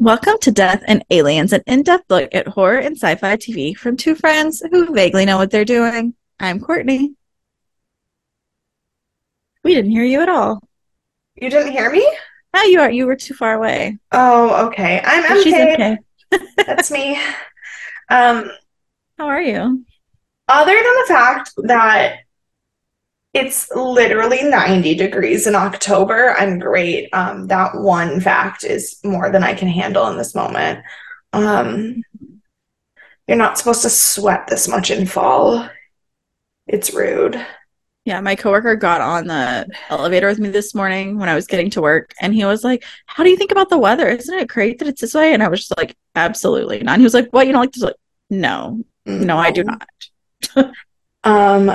Welcome to Death and Aliens, an in depth look at horror and sci fi TV from two friends who vaguely know what they're doing. I'm Courtney. We didn't hear you at all. You didn't hear me? No, you are. You were too far away. Oh, okay. I'm But She's MK. okay. That's me. Um, How are you? other than the fact that it's literally 90 degrees in October, I'm great. Um, that one fact is more than I can handle in this moment. Um, you're not supposed to sweat this much in fall. It's rude. Yeah, my coworker got on the elevator with me this morning when I was getting to work, and he was like, "How do you think about the weather? Isn't it great that it's this way?" And I was just like, "Absolutely not." And he was like, "What? You don't like this?" Like, no, no, I do not. Um,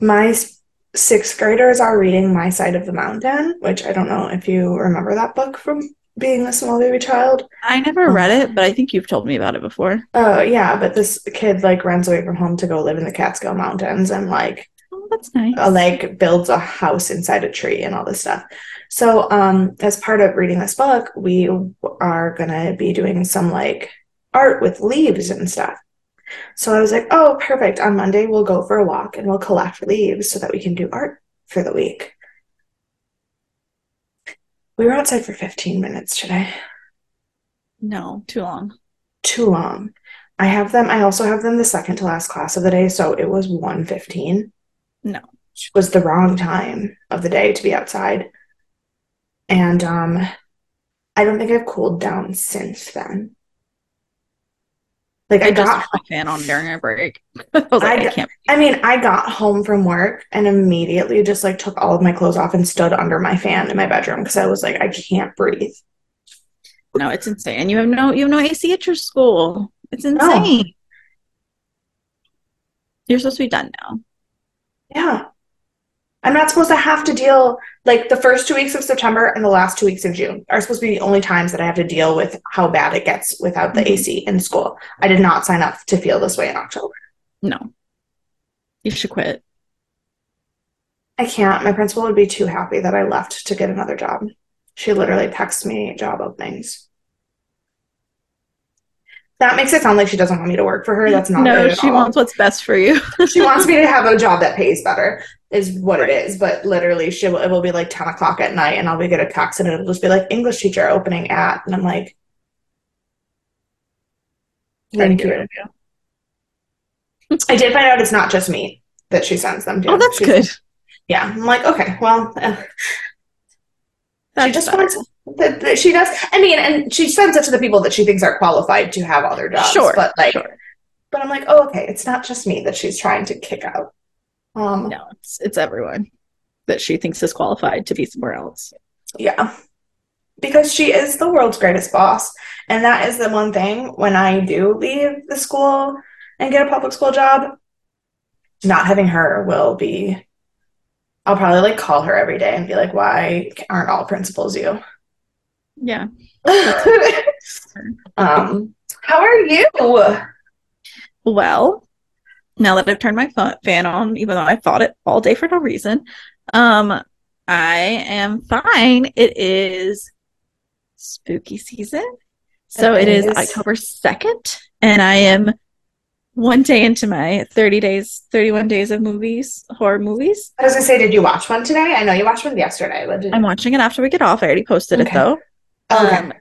my s- sixth graders are reading My Side of the Mountain, which I don't know if you remember that book from being a small baby child. I never read it, but I think you've told me about it before. Oh, yeah, but this kid like runs away from home to go live in the Catskill Mountains and like Oh, that's nice. uh, like builds a house inside a tree and all this stuff. So, um, as part of reading this book, we are gonna be doing some like art with leaves and stuff. So I was like, oh, perfect. On Monday, we'll go for a walk and we'll collect leaves so that we can do art for the week. We were outside for 15 minutes today. No, too long. Too long. I have them, I also have them the second to last class of the day, so it was 1:15. No. Which was the wrong time of the day to be outside. And um I don't think I've cooled down since then. Like I I just got my fan on during our break. I was like, I- I, can't. I mean, I got home from work and immediately just like took all of my clothes off and stood under my fan in my bedroom because I was like, I can't breathe. No, it's insane. You have no, you have no AC at your school. It's insane. You're supposed to be done now. Yeah. I'm not supposed to have to deal like the first two weeks of September and the last two weeks of June are supposed to be the only times that I have to deal with how bad it gets without the Mhm. AC in school. I did not sign up to feel this way in October. No, you should quit. I can't. My principal would be too happy that I left to get another job. She literally texts me job openings. That makes it sound like she doesn't want me to work for her. That's not no, she all. wants what's best for you. she wants me to have a job that pays better is what it is but literally she will, it will be like 10 o'clock at night and i'll be get a text and it'll just be like english teacher opening at and i'm like thank you i did find out it's not just me that she sends them to Oh, that's She- good. yeah i'm like okay well uh, she just better. wants that that she does i mean and she sends it to the people that she thinks are qualified to have other jobs Sure, but like sure. but i'm like oh okay it's not just me that she's trying to kick out um No, it's it's everyone that she thinks is qualified to be somewhere else. Yeah. Because she is the world's greatest boss. And that is the one thing when I do leave the school and get a public school job, not having her will be, I'll probably like call her every day and be like, why aren't all principals you? Yeah. um, how are you? Well, now that I've turned my fan on, even though I fought it all day for no reason, um, I am fine. It is spooky season. So It it is is. October 2nd, and I am one day into my 30 days, 31 days of movies, horror movies. I was gonna say, did you watch one today? I know you watched one yesterday, but I'm watching it after we get off. I already posted it though. Okay. Um,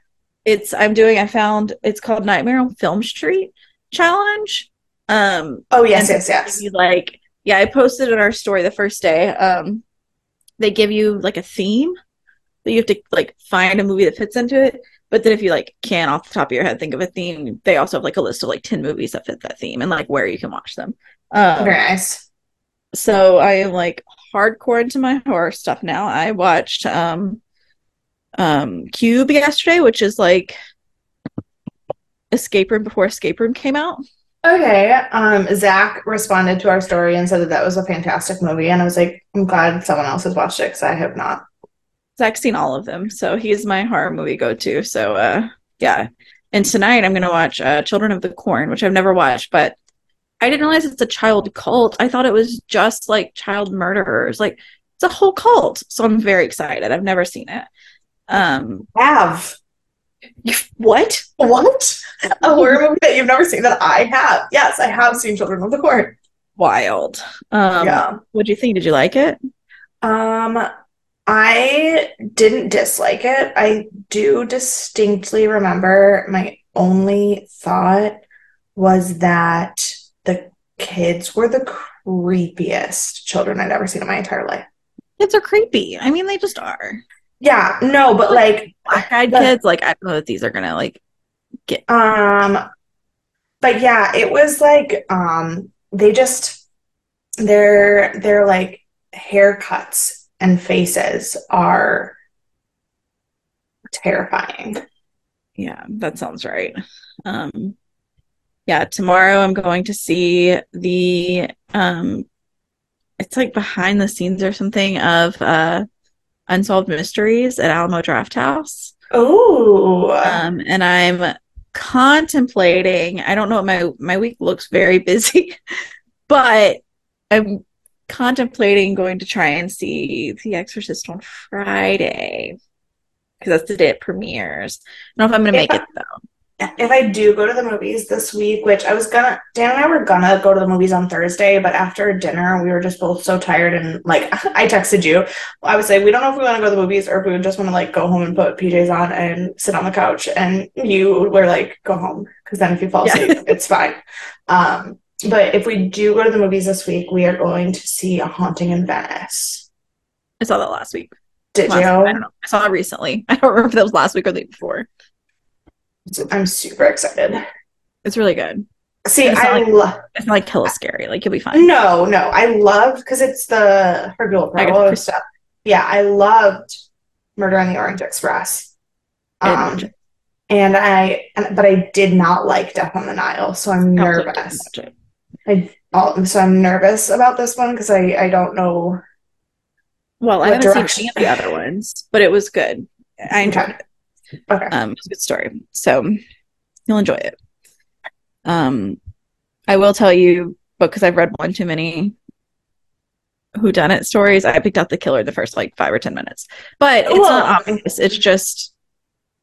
it's I'm doing. I found it's called Nightmare on Film Street Challenge. Um, oh yes, yes, yes. you like yeah i posted in our story the first day um they give you like a theme that you have to like find a movie that fits into it but then if you like can off the top of your head think of a theme they also have like a list of like 10 movies that fit that theme and like where you can watch them um, Very nice. so i am like hardcore into my horror stuff now i watched um um cube yesterday which is like escape room before escape room came out Okay. Um, Zach responded to our story and said that that was a fantastic movie, and I was like, I'm glad someone else has watched it because I have not. Zach's seen all of them, so he's my horror movie go-to. So, uh, yeah. And tonight I'm gonna watch uh, Children of the Corn, which I've never watched, but I didn't realize it's a child cult. I thought it was just like child murderers. Like it's a whole cult. So I'm very excited. I've never seen it. Um, Have What? What? A horror movie that you've never seen that I have. Yes, I have seen Children of the Corn. Wild. Um, Yeah. What do you think? Did you like it? Um, I didn't dislike it. I do distinctly remember my only thought was that the kids were the creepiest children I'd ever seen in my entire life. Kids are creepy. I mean, they just are. Yeah, no, but like The- kids. Like I don't know that these are gonna like. get Um, but yeah, it was like um they just their their like haircuts and faces are terrifying. Yeah, that sounds right. Um, yeah, tomorrow I'm going to see the um, it's like behind the scenes or something of uh, Unsolved Mysteries at Alamo Draft House. Oh, Um, and I'm contemplating, I don't know what my my week looks very busy, but I'm contemplating going to try and see The Exorcist on Friday because that's the day it premieres. I don't know if I'm gonna make If it though. If I do go to the movies this week, which I was gonna, Dan and I were gonna go to the movies on Thursday, but after dinner, we were just both so tired. And like, I texted you, I would say, we don't know if we want to go to the movies or if we would just want to like go home and put PJs on and sit on the couch. And you were like, go home, because then if you fall Yeah. asleep, it's fine. Um, but if we do go to the movies this week, we are going to see A Haunting in Venice. I saw that last week. Did Last- you? I don't know. I saw it recently. I don't remember if that was last week or the week before. I'm super excited. It's really good. See, It's I like- love. It's not like hella scary. Like you'll be fine. No, no, I loved because it's the Hercule Poirot stuff. Yeah, I loved Murder on the Orient Express. Um, it. and I, and, but I did not like Death on the Nile, so I'm I also didn't nervous. I, oh, so I'm nervous about this one because I, I don't know. Well, I haven't direction? seen any of the other ones, but it was good. I enjoyed Okay. it. Okay. Um, it was a good story. So you'll enjoy it. Um, I will tell you, because I've read one too many whodunit stories, I picked out the killer the first like five or ten minutes. But it's not obvious. It's just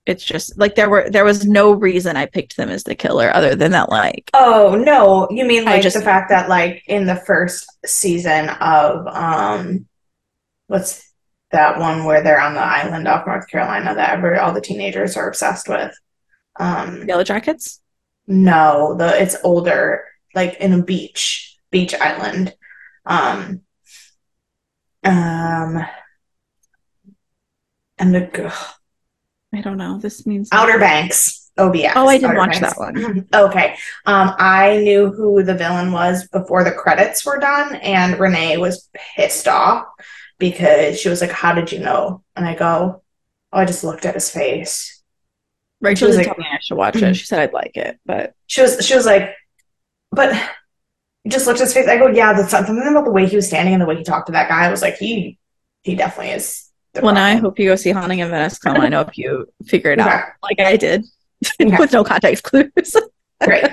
it's just like there were there was no reason I picked them as the killer other than that like Oh no, you mean like just- the fact that like in the first season of um, what's that one where they're on the island off North Carolina that every, all the teenagers are obsessed with? Um, Yellow Jackets. No, the it's older, like in a beach, beach island. Um, um, and the I don't know. This means Outer Banks, OBX. Oh, I didn't Outer watch Banks. that one. Okay. Um, I knew who the villain was before the credits were done, and Renee was pissed off because she was like, "How did you know?" And I go, "Oh, I just looked at his face." Rachel was like- tell me I should watch it. She said I'd like it, but She was she was like, but you just looked at his face. I go, yeah, that's something about the way he was standing and the way he talked to that guy. I was like, he he definitely is. the well, now I hope you go see Haunting in Venice. 'cause I know if you figure it out like I did Okay. with no context clues. Great.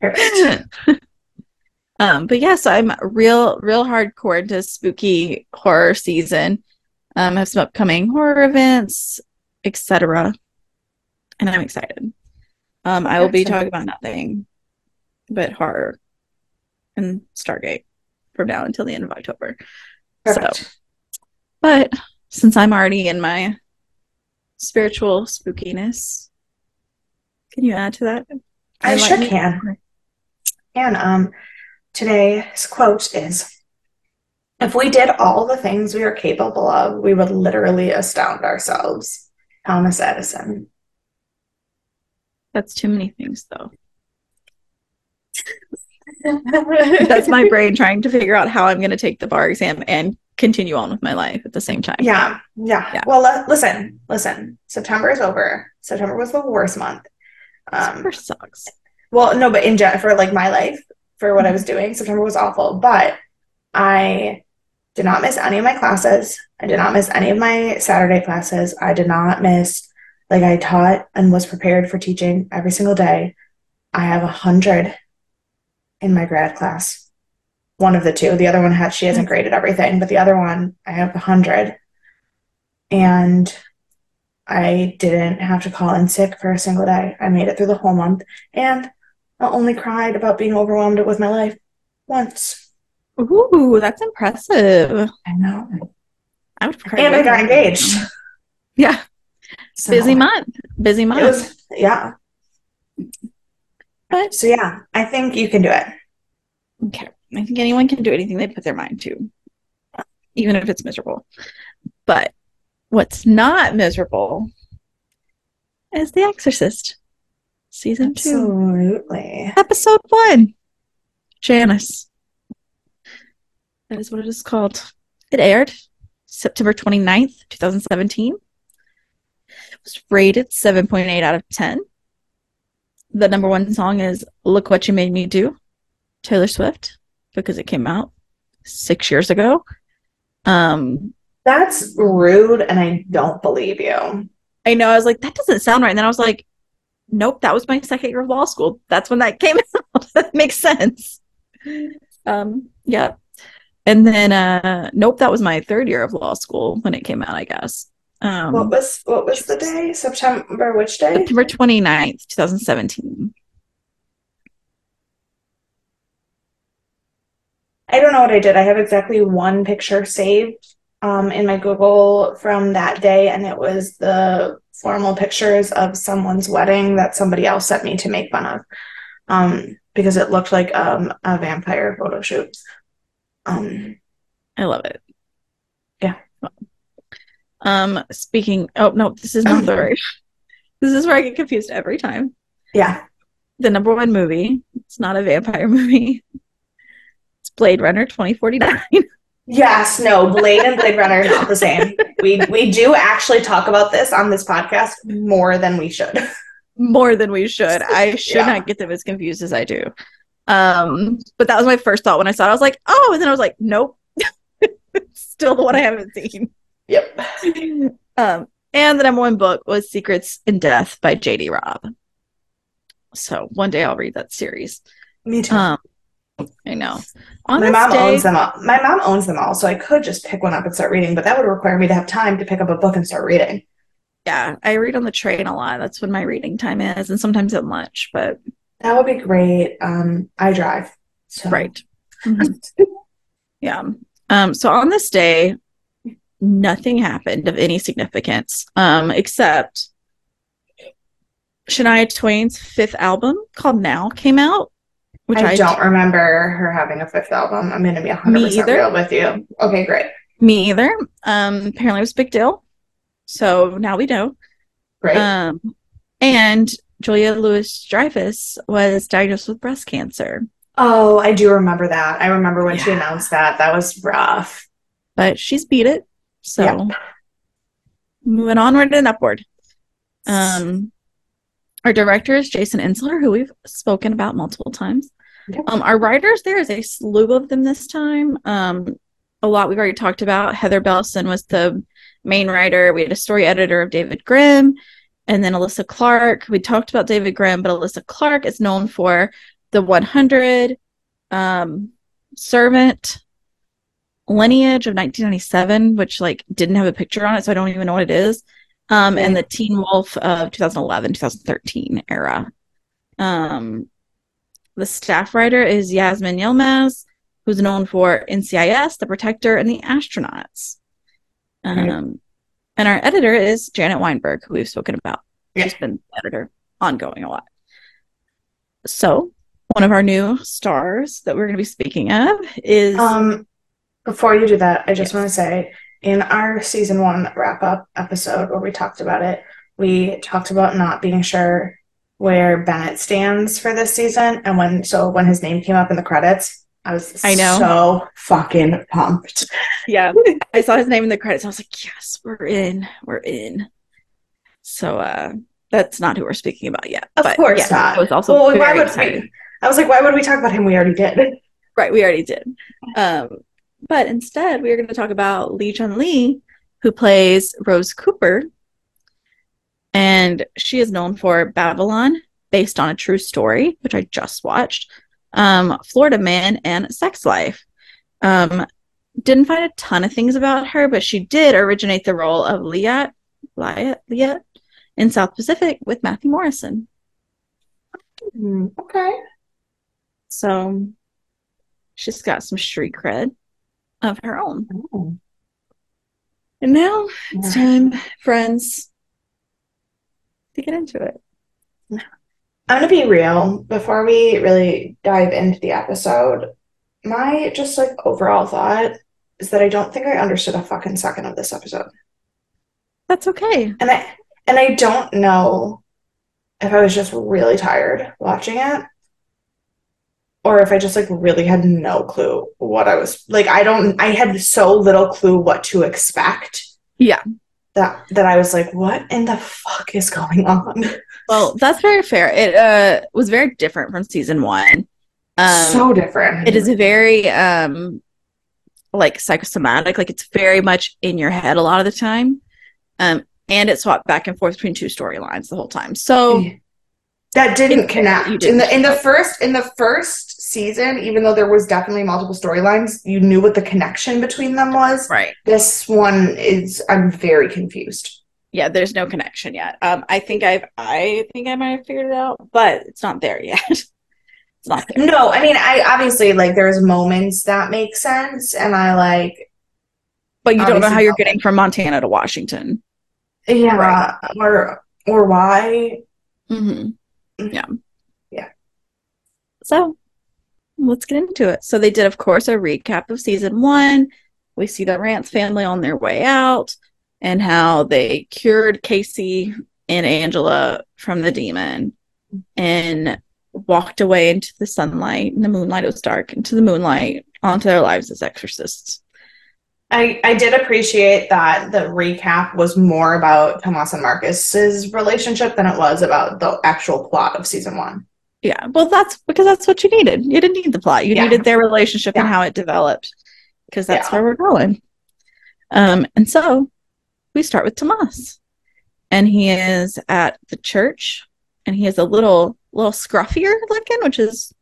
Perfect. um, but yes, I'm real, real hardcore into spooky horror season. Um, I have some upcoming horror events, etc. And I'm excited. Um, I will be talking about nothing but horror and Stargate from now until the end of October. Perfect. But since I'm already in my spiritual spookiness, can you add to that? I Enlighten sure can. And um, today's quote is If we did all the things we are capable of, we would literally astound ourselves. Thomas Edison. That's too many things, though. That's my brain trying to figure out how I'm going to take the bar exam and continue on with my life at the same time. Yeah, yeah. Yeah. Well, li- listen, listen. September is over. September was the worst month. Um, September sucks. well, no, but in general, for like my life, for what I was doing, September was awful. But I did not miss any of my classes. I did not miss any of my Saturday classes. I did not miss, like, I taught and was prepared for teaching every single day. I have a hundred in my grad class. One of the two. The other one had she hasn't graded everything, but the other one I have a hundred. And I didn't have to call in sick for a single day. I made it through the whole month, and I only cried about being overwhelmed with my life once. Ooh, that's impressive. I know. I would cry And I got engaged. Yeah, So busy month. Busy month. was, yeah. But- So yeah, I think you can do it. Okay. I think anyone can do anything they put their mind to, even if it's miserable. But what's not miserable is The Exorcist, season two, Absolutely. episode one. Janus. That is what it is called. It aired September 29th, 2017. It was rated 7.8 out of 10. The number one song is Look What You Made Me Do, Taylor Swift, because it came out six years ago. Um, That's rude, and I don't believe you. I know, I was like, that doesn't sound right. And then I was like, nope, that was my second year of law school. That's when that came out. that makes sense. Um, yeah. And then uh nope, that was my third year of law school when it came out, I guess. Um What was what was the day? September which day? September 29th, 2017. I don't know what I did. I have exactly one picture saved um, in my Google from that day, and it was the formal pictures of someone's wedding that somebody else sent me to make fun of um, because it looked like um, a vampire photo shoot. Um, I love it. Yeah. Um speaking oh no, this is not the right. This is where I get confused every time. yeah, The number one movie. It's not a vampire movie. It's Blade Runner 2049. Yes, no, Blade and Blade Runner are not the same. We we do actually talk about this on this podcast more than we should. more than we should. I should Yeah. not get them as confused as I do. Um, but that was my first thought when I saw it. I was like, oh, and then I was like, nope. Still the one I haven't seen. Yep. Um, and the number one book was Secrets in Death by JD Robb. So one day I'll read that series. Me too. Um, I know. On my mom day, owns them all. My mom owns them all, so I could just pick one up and start reading, but that would require me to have time to pick up a book and start reading. yeah, I read on the train a lot. That's when my reading time is, and sometimes at lunch. But That would be great. Um, I drive. So right, Mhm. yeah. Um, so on this day, nothing happened of any significance, um, except Shania Twain's fifth album called Now came out, which I, I, don't remember her having a fifth album. I'm gonna be hundred Me percent either. real with you. Okay, great. me either. Um, apparently it was a big deal. So now we know. Great. Um, and Julia Louis Dreyfus was diagnosed with breast cancer, oh, I do remember that. I remember when she announced that. That was rough. but she's beat it. So Yep. moving onward and upward. Um, our director is Jason Ensler, who we've spoken about multiple times. Um, our writers, there is a slew of them this time. Um, a lot we've already talked about. Heather Bellson was the main writer. We had a story editor of David Grimm, and then Alyssa Clark. We talked about David Grimm, but Alyssa Clark is known for the 100, um, Servant, Lineage of 1997, which like didn't have a picture on it, so I don't even know what it is. Um, and the Teen Wolf of 2011, 2013 era. Um, the staff writer is Yasmin Yilmaz, who's known for NCIS, The Protector, and The Astronauts. Um, and our editor is Janet Weinberg, who we've spoken about. Yeah. She's been editor ongoing a lot. So, one of our new stars that we're going to be speaking of is Um, before you do that, I just Yes. want to say in our season one wrap up episode where we talked about it, we talked about not being sure where Bennett stands for this season. And when, so when his name came up in the credits, I was I know. so fucking pumped. yeah i saw his name in the credits i was like yes we're in we're in so uh that's not who we're speaking about yet Of but course yeah, not. i was also Well, why would excited we? I was like, why would we talk about him? We already did. right we already did um but instead we are going to talk about li jun li who plays rose cooper and she is known for babylon based on a true story which i just watched um florida man and sex life um didn't find a ton of things about her, but she did originate the role of Liat Lafayette in South Pacific with Matthew Morrison. Hmm, okay. So she's got some street cred of her own. Oh. And now it's time, friends, to get into it. I'm gonna be real before we really dive into the episode. My just like overall thought is that I don't think I understood a fucking second of this episode. That's okay. And I and I don't know if I was just really tired watching it or if I just like really had no clue what I was like I don't I had so little clue what to expect. Yeah. That that I was like what in the fuck is going on? Well, that's very fair. It uh was very different from season 1. Um so different. it is a very um like psychosomatic like it's very much in your head a lot of the time um and it swapped back and forth between two storylines the whole time so that didn't connect. In didn't the in the first in the first season even though there was definitely multiple storylines you knew what the connection between them was. Right. This one is i'm very confused. Yeah there's no connection yet. Um i think i've i think i might have figured it out but it's not there yet. It's not there. No i mean i obviously like there's moments that make sense and i like but you don't know how you're getting from montana to washington. Yeah Right. or or why. Hmm yeah. Yeah. so let's get into it. So they did of course a recap of season one. We see the rance family on their way out and how they cured casey and angela from the demon and walked away into the sunlight and the moonlight. It was dark into the moonlight onto their lives as exorcists I, I did appreciate that the recap was more about Tomas and Marcus's relationship than it was about the actual plot of season one. Yeah, well, that's because that's what you needed. You didn't need the plot. You Yeah. needed their relationship and how it developed, because that's Yeah. where we're going. Um, and so we start with Tomas, and he is at the church, and he is a little little scruffier looking, which is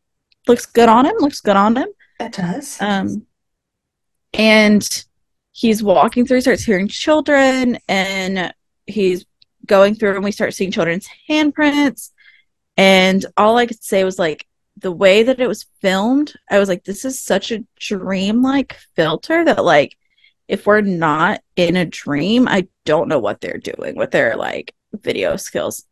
looks good on him. Looks good on him. It does. Um, and he's walking through, he starts hearing children, and he's going through, and we start seeing children's handprints. And all I could say was like the way that it was filmed, I was like, this is such a dream-like filter that like if we're not in a dream, I don't know what they're doing with their like video skills.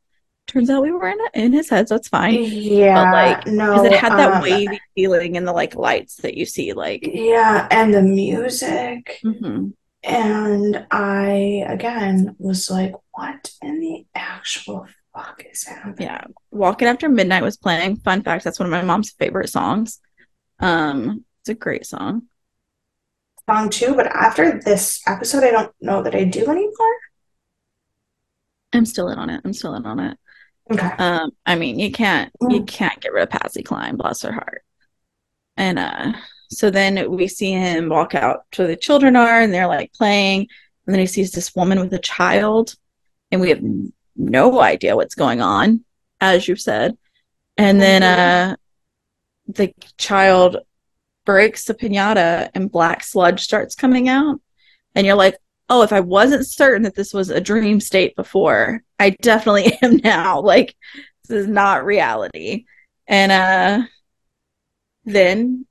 Turns out we were in in his head, so it's fine. yeah, like, no, Because it had that um, wavy feeling and the like lights that you see, like Yeah, and the music, mhm. and I again was like, "What in the actual fuck is happening?" Yeah. Walking After Midnight was playing. Fun fact, that's one of my mom's favorite songs. Um, it's a great song. Song two, but after this episode, I don't know that I do anymore. I'm still in on it. I'm still in on it. Okay, Um, I mean, you can't you Mm. can't get rid of Patsy Cline, bless her heart. And uh so then we see him walk out to where the children are and they're like playing, and then he sees this woman with a child, and we have no idea what's going on, as you said. And then Mhm. uh the child breaks the pinata and black sludge starts coming out. And you're like, oh, if I wasn't certain that this was a dream state before, I definitely am now. Like, this is not reality. And uh then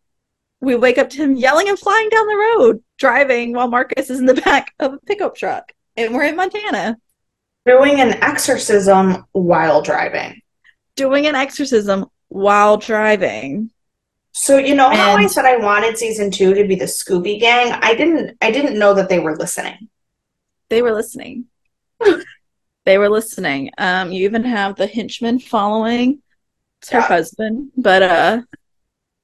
we wake up to him yelling and flying down the road, driving while Marcus is in the back of a pickup truck. And we're in Montana doing an exorcism while driving. doing an exorcism while driving. So you know how I said I wanted season two to be the Scooby Gang? I didn't. I didn't know that they were listening. They were listening. they were listening. Um, you even have the henchman following. It's her Yeah. husband, but uh,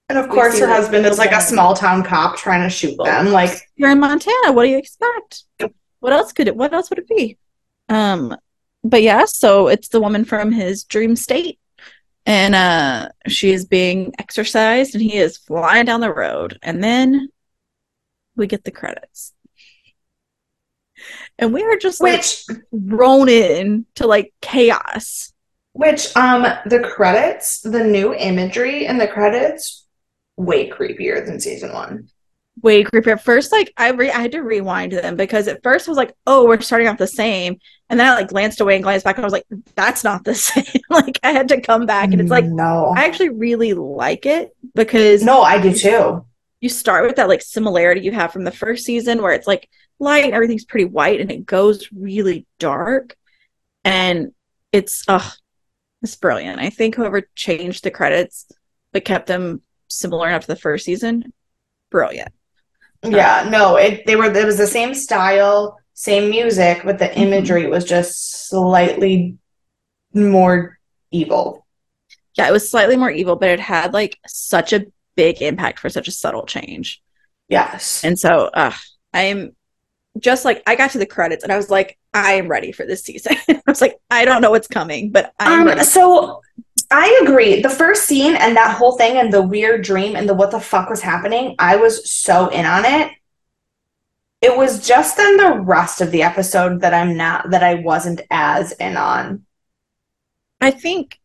And of course, her husband is like a small town cop trying to shoot them. Like, you're in Montana. What do you expect? What else could it? What else would it be? Um, but yeah, so it's the woman from his dream state, and uh, she is being exorcised, and he is flying down the road, and then we get the credits, and we are just like which, thrown in to like chaos. which, um, the credits, the new imagery in the credits, way creepier than season one. way creepier. At first, like I re- I had to rewind them because at first I was like, oh, we're starting off the same. And then I like glanced away and glanced back and I was like, that's not the same. like I had to come back and it's like no, I actually really like it because no, I do too. you start with that like similarity you have from the first season where it's like light everything's pretty white and it goes really dark and it's uh it's brilliant i think whoever changed the credits but kept them similar enough to the first season brilliant Yeah, no, it they were it was the same style, same music, but the Mhm. imagery was just slightly more evil. yeah it was slightly more evil but it had like such a big impact for such a subtle change Yes. and so uh i'm just like i got to the credits and i was like i am ready for this season i was like i don't know what's coming but i'm Um, so I agree. The first scene and that whole thing and the weird dream and the what the fuck was happening, I was so in on it. It was just then the rest of the episode that I'm not that I wasn't as in on. I think,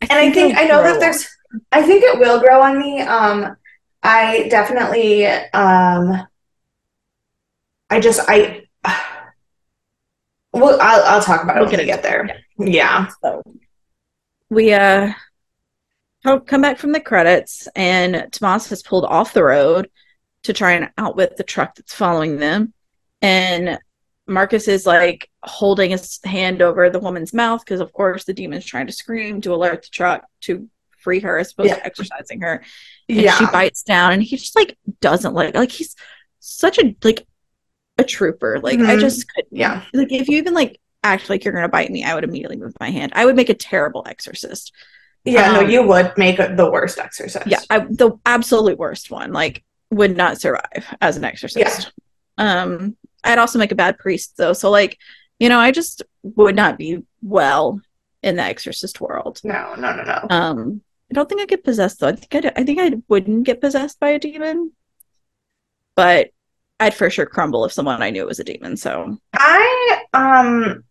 and I think I know that there's I think it will grow on me. Um I definitely um I just I well I'll I'll talk about We'll when get we get there. Yeah. so. We uh come come back from the credits, and Tomas has pulled off the road to try and outwit the truck that's following them, and Marcus is like holding his hand over the woman's mouth because, of course, the demon's trying to scream to alert the truck to free her as opposed Yeah. to exorcising her. and Yeah. she bites down and he just like doesn't like like he's such a like a trooper. Like i Mhm. just couldn't. Yeah. like if you even like act like you're gonna bite me i would immediately move my hand. I would make a terrible exorcist. Yeah, no, Um, you would make the worst exercise. yeah I, the absolute worst one like would not survive as an exorcist. Um i'd also make a bad priest though. So like you know i just would not be well in the exorcist world. No, no, no, no. um i don't think i get possessed though. I think i i think i wouldn't get possessed by a demon. But i'd for sure crumble if someone i knew was a demon so I um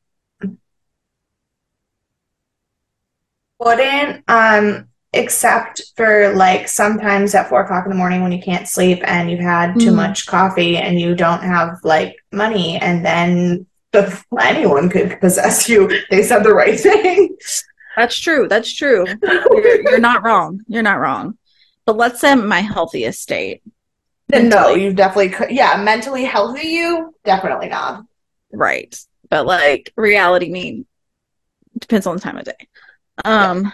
wouldn't um except for like sometimes at four o'clock in the morning when you can't sleep and you've had too Mm. much coffee and you don't have like money and then the, anyone could possess you. They said the right thing. that's true that's true you're, you're not wrong you're not wrong but let's say my healthiest state Then no, you definitely could. Yeah, mentally healthy you definitely not. Right. But like reality mean depends on the time of day. Um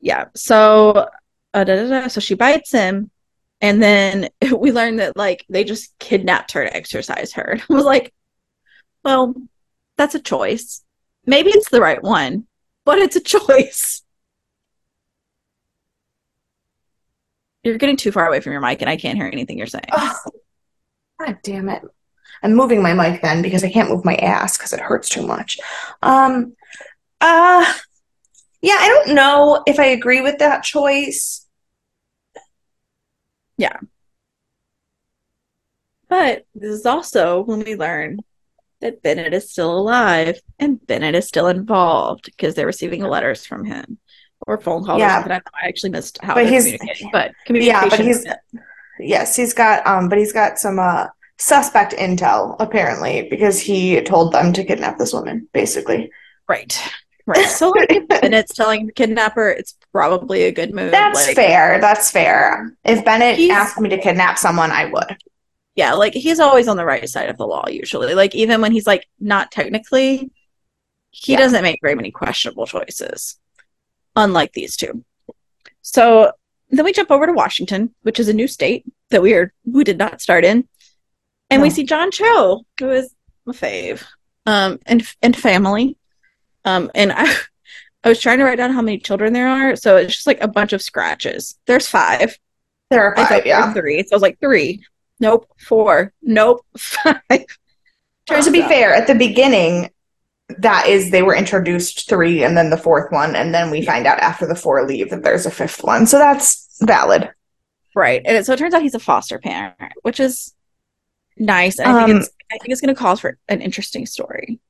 yeah. So uh, da, da, da. so she bites him and then we learn that like they just kidnapped her to exorcise her. And I was like, well, that's a choice. Maybe it's the right one, but it's a choice. You're getting too far away from your mic and I can't hear anything you're saying. Oh, God damn it. I'm moving my mic then because I can't move my ass because it hurts too much. Um uh yeah, I don't know if I agree with that choice. Yeah. But this is also when we learn that Bennett is still alive and Bennett is still involved because they're receiving letters from him or phone calls. Yeah. Or something. I, I actually missed how But he's- communicating, but Yeah, but he's yes, he's got um but he's got some uh suspect intel apparently because he told them to kidnap this woman basically. right, right. So like, if Bennett's telling the kidnapper, it's probably a good move. That's like, fair. That's fair. If Bennett asked me to kidnap someone, I would. Yeah, like he's always on the right side of the law usually. Like even when he's like not technically, he Yeah. doesn't make very many questionable choices, unlike these two. So then we jump over to Washington, which is a new state that we are we did not start in, and we see John Cho, who is my fave, um, and and family, um, and I. I was trying to write down how many children there are, so it's just like a bunch of scratches. There's five. There are five, yeah. three. So I was like, three. Nope. Four. Nope. Five. To be fair, at the beginning, that is they were introduced three and then the fourth one, and then we find out after the four leave that there's a fifth one. So that's valid. Right. And it, so it turns out he's a foster parent, which is nice. And I think Um, it's I think it's gonna cause for an interesting story.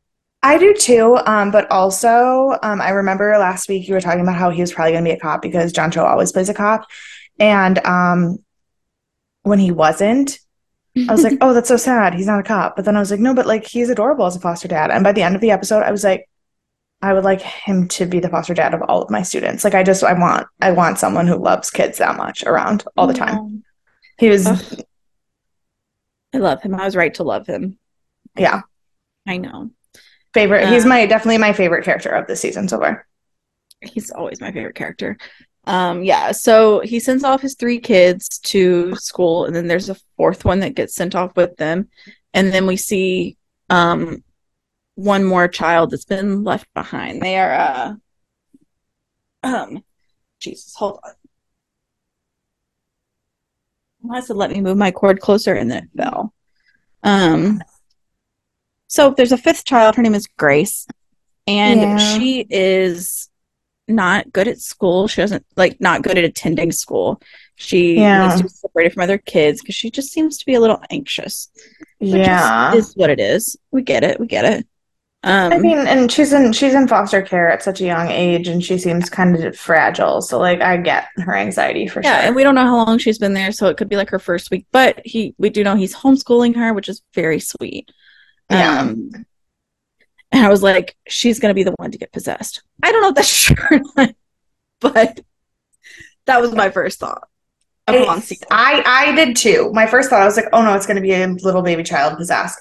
I do too. Um, but also, um, I remember last week you were talking about how he was probably going to be a cop because John Cho always plays a cop. And um, when he wasn't, I was like, oh, that's so sad. He's not a cop. But then I was like, no, but like he's adorable as a foster dad. And by the end of the episode, I was like, I would like him to be the foster dad of all of my students. Like I just I want I want someone who loves kids that much around all the time. He was Ugh. I love him. I was right to love him. yeah, I know. favorite. he's Uh, my definitely my favorite character of the season so far. He's always my favorite character. Um, yeah, so he sends off his three kids to school, and then there's a fourth one that gets sent off with them. And then we see um one more child that's been left behind. They are uh um Jesus, hold on. I said let me move my cord closer and then it fell. Um so there's a fifth child, her name is Grace, and Yeah. she is not good at school. She doesn't like not good at attending school. She Yeah. needs to be separated from other kids because she just seems to be a little anxious. Which is- Yeah. is, what it is. We get it. We get it. Um, I mean, and she's in she's in foster care at such a young age, and she seems kind of fragile. So, like, I get her anxiety for yeah, sure. and we don't know how long she's been there, so it could be like her first week. But he, we do know he's homeschooling her, which is very sweet. Yeah. Um, and I was like, she's gonna be the one to get possessed. I don't know if that's not, but that was my first thought. I I did too. My first thought I was like, oh no, it's going to be a little baby child possessed.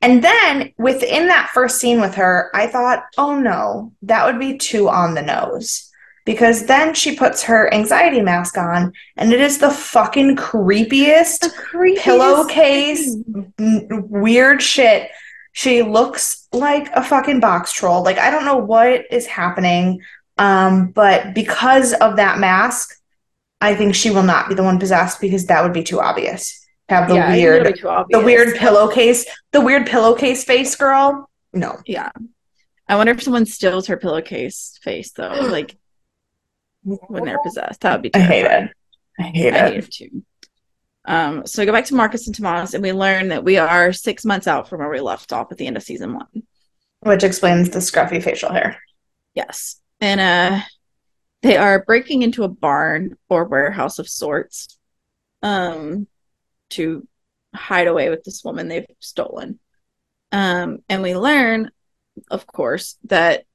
And then within that first scene with her, I thought, oh no, that would be too on the nose. Because then she puts her anxiety mask on, and it is the fucking creepiest pillowcase, n- weird shit. She looks like a fucking box troll. Like I don't know what is happening. Um, but because of that mask, I think she will not be the one possessed because that would be too obvious. Have the Yeah, weird, it'll be too the weird pillowcase, the weird pillowcase face girl. No, Yeah. I wonder if someone steals her pillowcase face though, like when they're possessed. That would be I hate it. I hate I it. hate it too. Um, so we go back to Marcus and Tomas, and we learn that we are six months out from where we left off at the end of season one. Which explains the scruffy facial hair. Yes, and uh, they are breaking into a barn or warehouse of sorts, um, to hide away with this woman they've stolen. Um, and we learn, of course, that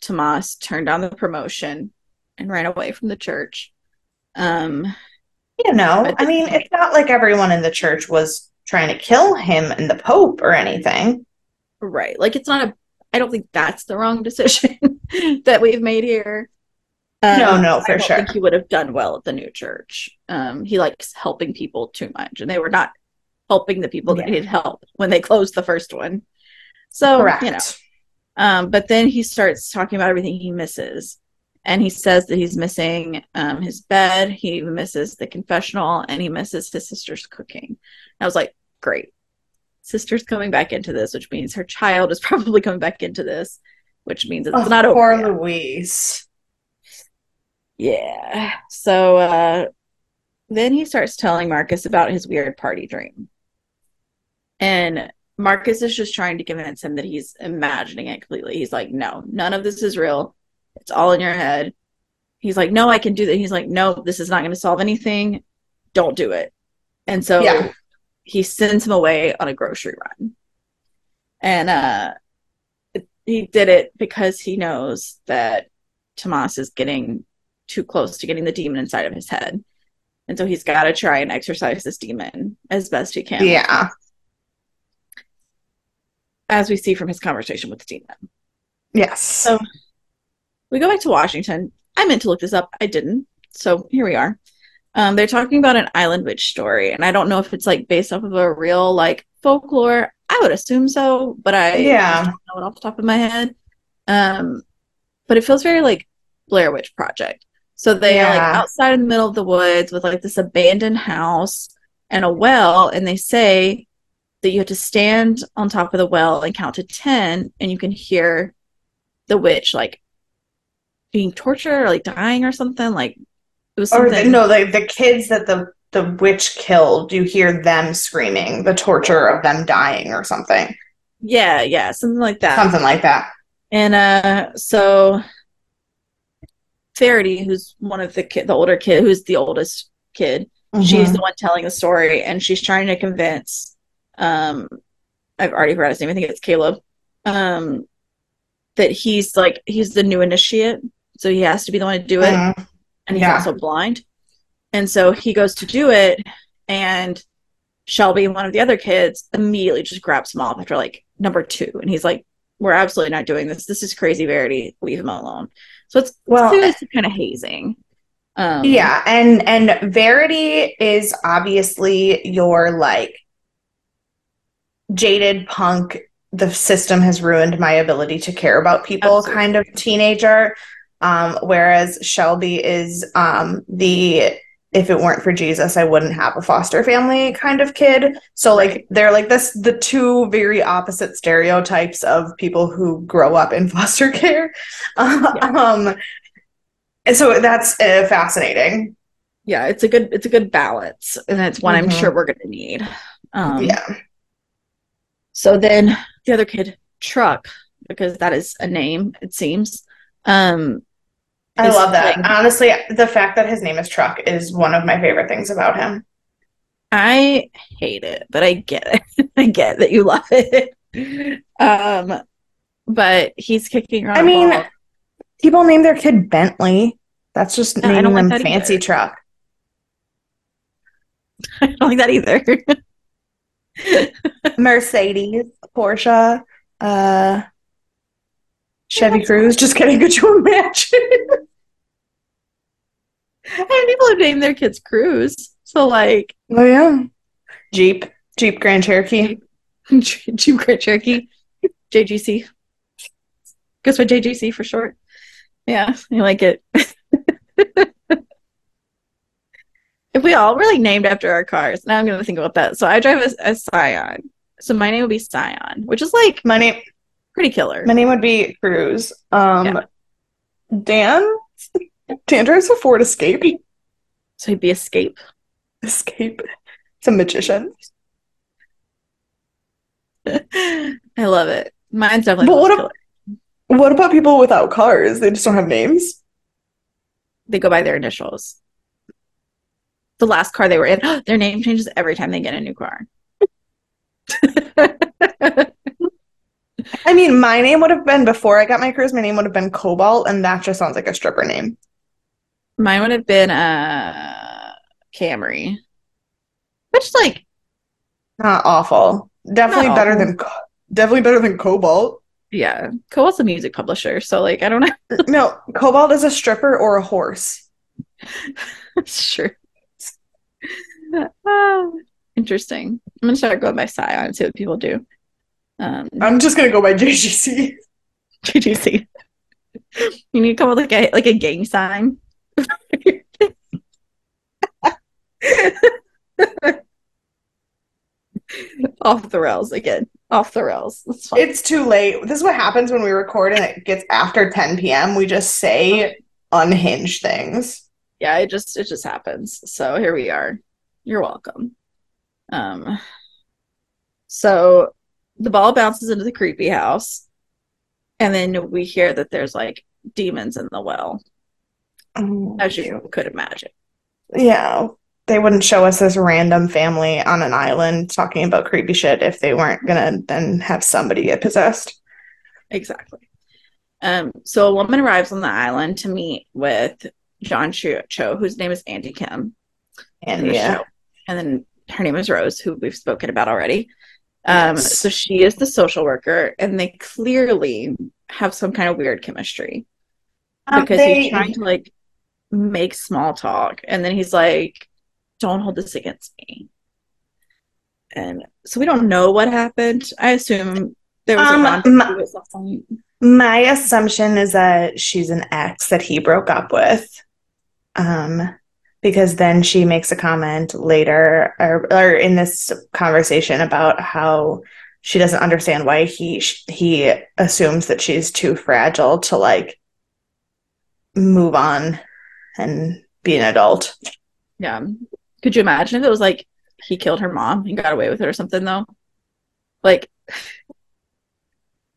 Tomas turned down the promotion and ran away from the church. Um, You know, I mean, it's not like everyone in the church was trying to kill him and the Pope or anything. Right. Like it's not a I don't think that's the wrong decision that we've made here. Um, No, no, for I don't sure. think he would have done well at the new church. Um, he likes helping people too much, and they were not helping the people that Yeah. needed help when they closed the first one. So Correct. you know, um, but then he starts talking about everything he misses, and he says that he's missing um, his bed, he misses the confessional, and he misses his sister's cooking. I was like, great, sister's coming back into this, which means her child is probably coming back into this, which means it's Oh, not over. poor yet. Louise. Yeah. So uh, then he starts telling Marcus about his weird party dream. And Marcus is just trying to convince him that he's imagining it completely. He's like, no, none of this is real. It's all in your head. He's like, no, I can do that. He's like, no, this is not going to solve anything. Don't do it. And so Yeah. he sends him away on a grocery run. And uh, he did it because he knows that Tomas is getting too close to getting the demon inside of his head. And so he's got to try and exorcise this demon as best he can. Yeah. As we see from his conversation with the demon. Yes. So we go back to Washington. I meant to look this up. I didn't. So here we are. Um, they're talking about an island witch story, and I don't know if it's like based off of a real like folklore. I would assume so, but I Yeah. don't know it off the top of my head. Um, but it feels very like Blair Witch Project. So they are like outside in the middle of the woods with like this abandoned house and a well, and they say that you have to stand on top of the well and count to ten, and you can hear the witch like being tortured or like dying or something. Like it was or something. the, no, the the kids that the the witch killed, you hear them screaming, the torture of them dying or something. Yeah, yeah, something like that. Something like that. And uh so Verity, who's one of the kid the older kid, who's the oldest kid, She's Mhm. the one telling the story, and she's trying to convince. Um, I've already forgot his name. I think it's Caleb. Um, that he's like he's the new initiate, so he has to be the one to do it, Mhm. and he's Yeah. also blind. And so he goes to do it, and Shelby, one of the other kids, immediately just grabs him off after like number two, and he's like, "We're absolutely not doing this. This is crazy, Verity. Leave him alone." So it's Well, clearly kind of hazing. Um, Yeah, and and Verity is obviously your like jaded punk. The system has ruined my ability to care about people Absolutely. kind of teenager. Um, whereas Shelby is um the if it weren't for Jesus, I wouldn't have a foster family kind of kid. So like they're like this the two very opposite stereotypes of people who grow up in foster care. um and so that's uh, fascinating. yeah, it's a good it's a good balance, and it's one I'm Mhm. sure we're gonna need. Um, yeah. So then the other kid, Truck, because that is a name, it seems. Um, I love that. Honestly, the fact that his name is Truck is one of my favorite things about him. I hate it, but I get it. I get that you love it. Um, but he's kicking around. I mean, ball. People name their kid Bentley. That's just No, naming don't like them fancy either. truck. I don't like that either. Mercedes, Porsche, uh, Chevy Cruze. Just kidding. Could you imagine? and people have named their kids Cruise. So like oh yeah. Jeep, Jeep Grand Cherokee. Jeep Grand Cherokee, JGC. Goes by JGC for short. Yeah, I like it. if we all were like named after our cars, now I'm gonna think about that. So I drive a, a Scion. So my name would be Scion, which is like My name, pretty killer. my name would be Cruze. Um, Yeah. Dan, Dan drives a Ford Escape. So he'd be Escape. Escape. It's a magician. I love it. Mine's definitely But what ab- What about people without cars? They just don't have names. They go by their initials. The last car they were in, their name changes every time they get a new car. I mean, my name would have been before I got my Cruze. My name would have been Cobalt, and that just sounds like a stripper name. Mine would have been uh Camry. Which like Not awful. Definitely Not better awful. than definitely better than Cobalt. yeah. Kobalt's a music publisher, so like I don't know. No, Cobalt is a stripper or a horse. sure. Ah, interesting. I'm gonna start going by Scion and see what people do. Um I'm just gonna go by JGC. GGC. You need to come up with like a like a gang sign. Off the rails again. Off the rails. It's too late. This is what happens when we record and it gets after 10 p.m. We just say unhinged things. yeah, it just it just happens. So here we are. You're welcome. Um so the ball bounces into the creepy house and then we hear that there's like demons in the well, as you could imagine. Yeah, they wouldn't show us this random family on an island talking about creepy shit if they weren't gonna then have somebody get possessed. Exactly. Um, so a woman arrives on the island to meet with John Cho, whose name is Andy Kim And yeah, show. And then her name is Rose, who we've spoken about already. Um, so she is the social worker, and they clearly have some kind of weird chemistry Um, because they- he's trying to like make small talk, and then he's like, "Don't hold this against me." And so we don't know what happened. I assume there was Um, a my- at some point. My assumption is that she's an ex that he broke up with. Um, because then she makes a comment later or, or in this conversation about how she doesn't understand why he he assumes that she's too fragile to like move on and be an adult. Yeah. Could you imagine if it was like he killed her mom and got away with it or something though? Like